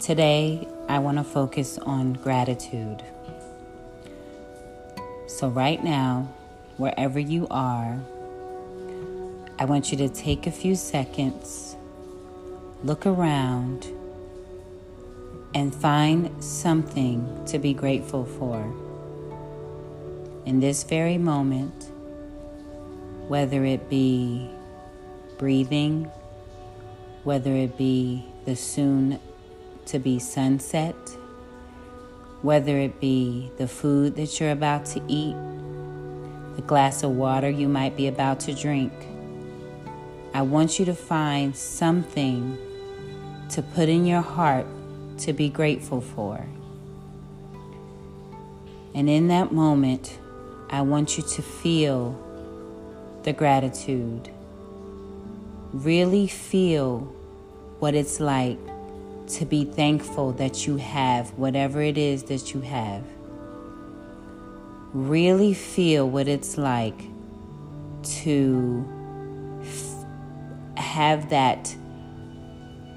Today, I want to focus on gratitude. So, right now, wherever you are, I want you to take a few seconds, look around, and find something to be grateful for. In this very moment, whether it be breathing, whether it be the soon to be sunset, whether it be the food that you're about to eat, the glass of water you might be about to drink. I want you to find something to put in your heart to be grateful for. And in that moment, I want you to feel the gratitude. Really feel what it's like to be thankful that you have whatever it is that you have. Really feel what it's like to f- have that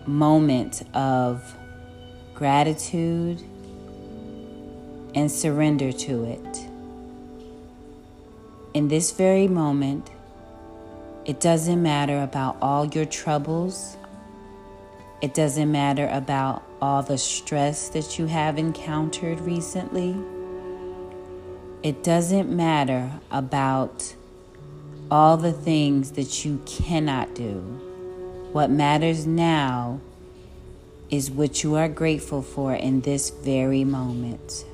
moment of gratitude and surrender to it. In this very moment, it doesn't matter about all your troubles it doesn't matter about all the stress that you have encountered recently. It doesn't matter about all the things that you cannot do. What matters now is what you are grateful for in this very moment.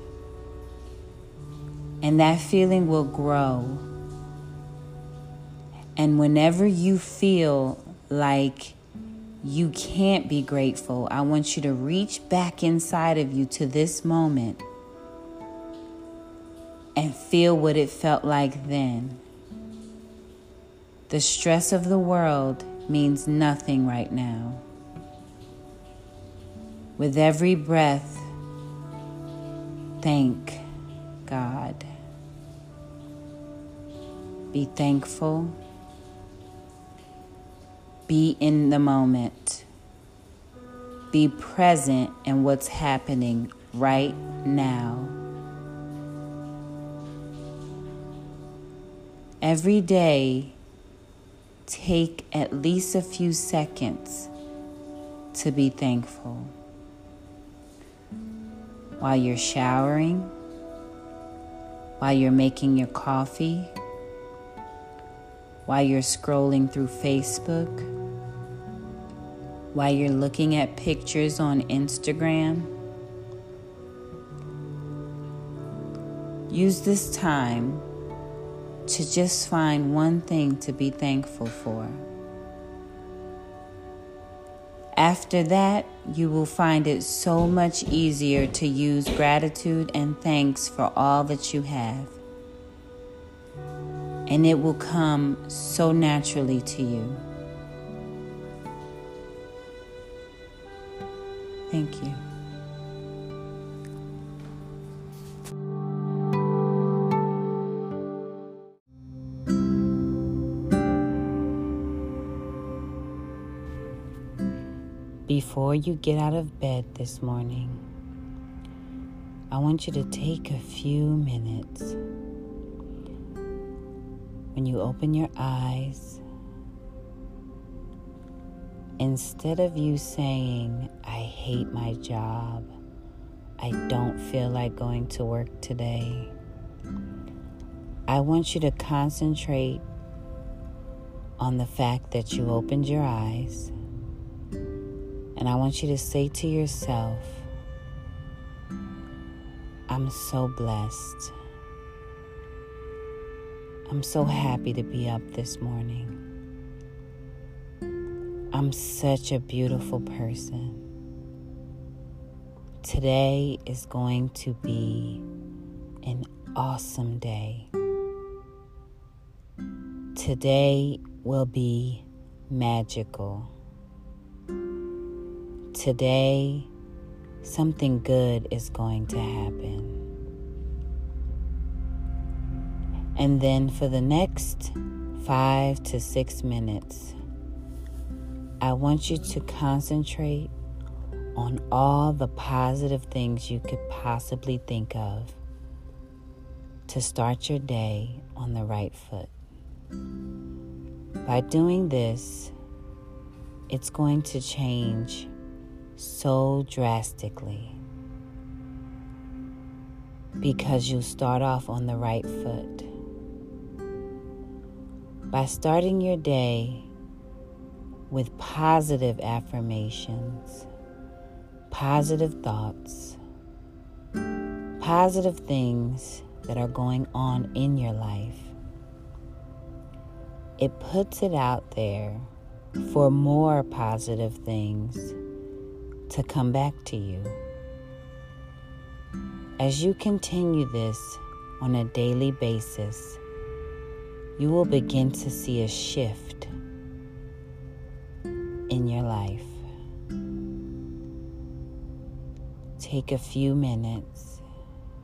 And that feeling will grow. And whenever you feel like you can't be grateful. I want you to reach back inside of you to this moment and feel what it felt like then. The stress of the world means nothing right now. With every breath, thank God. Be thankful be in the moment. Be present in what's happening right now. Every day, take at least a few seconds to be thankful. While you're showering, while you're making your coffee, while you're scrolling through Facebook, while you're looking at pictures on Instagram. Use this time to just find one thing to be thankful for. After that, you will find it so much easier to use gratitude and thanks for all that you have and it will come so naturally to you. Thank you. Before you get out of bed this morning, I want you to take a few minutes when you open your eyes, instead of you saying, I hate my job, I don't feel like going to work today, I want you to concentrate on the fact that you opened your eyes. And I want you to say to yourself, I'm so blessed. I'm so happy to be up this morning. I'm such a beautiful person. Today is going to be an awesome day. Today will be magical. Today, something good is going to happen. And then for the next five to six minutes, I want you to concentrate on all the positive things you could possibly think of to start your day on the right foot. By doing this, it's going to change so drastically because you start off on the right foot. By starting your day with positive affirmations, positive thoughts, positive things that are going on in your life, it puts it out there for more positive things to come back to you. As you continue this on a daily basis, you will begin to see a shift in your life. Take a few minutes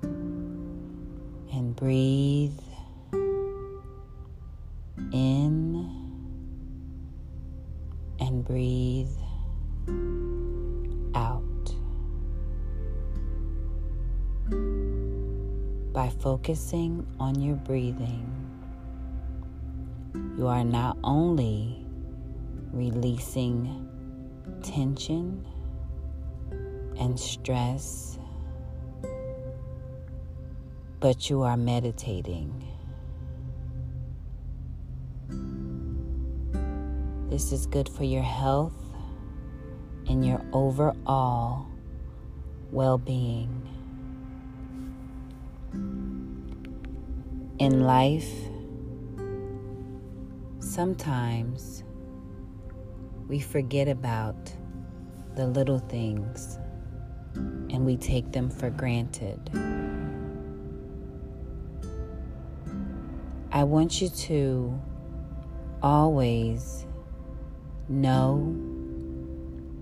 and breathe in and breathe out. By focusing on your breathing, you are not only releasing tension and stress, but you are meditating. This is good for your health and your overall well being. In life, sometimes we forget about the little things and we take them for granted. I want you to always know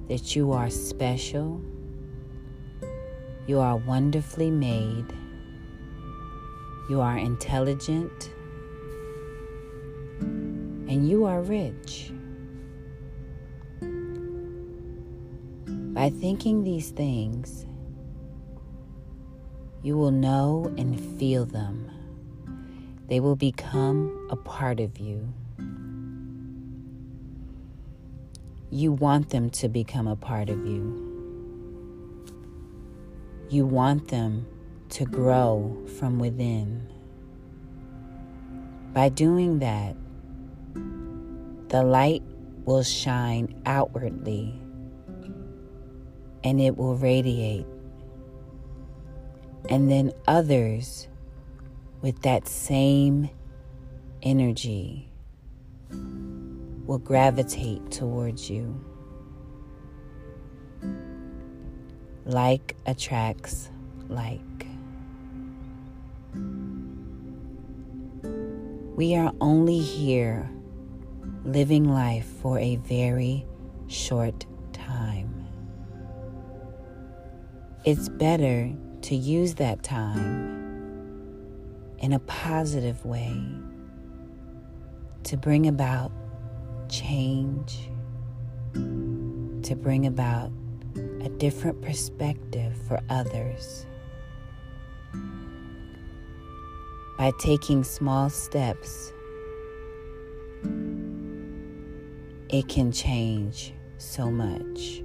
that you are special, you are wonderfully made, you are intelligent, and you are rich. By thinking these things, you will know and feel them. They will become a part of you. You want them to become a part of you. You want them to grow from within. By doing that, the light will shine outwardly and it will radiate. And then others with that same energy will gravitate towards you. Like attracts like. We are only here living life for a very short time. It's better to use that time in a positive way to bring about change, to bring about a different perspective for others. By taking small steps, it can change so much.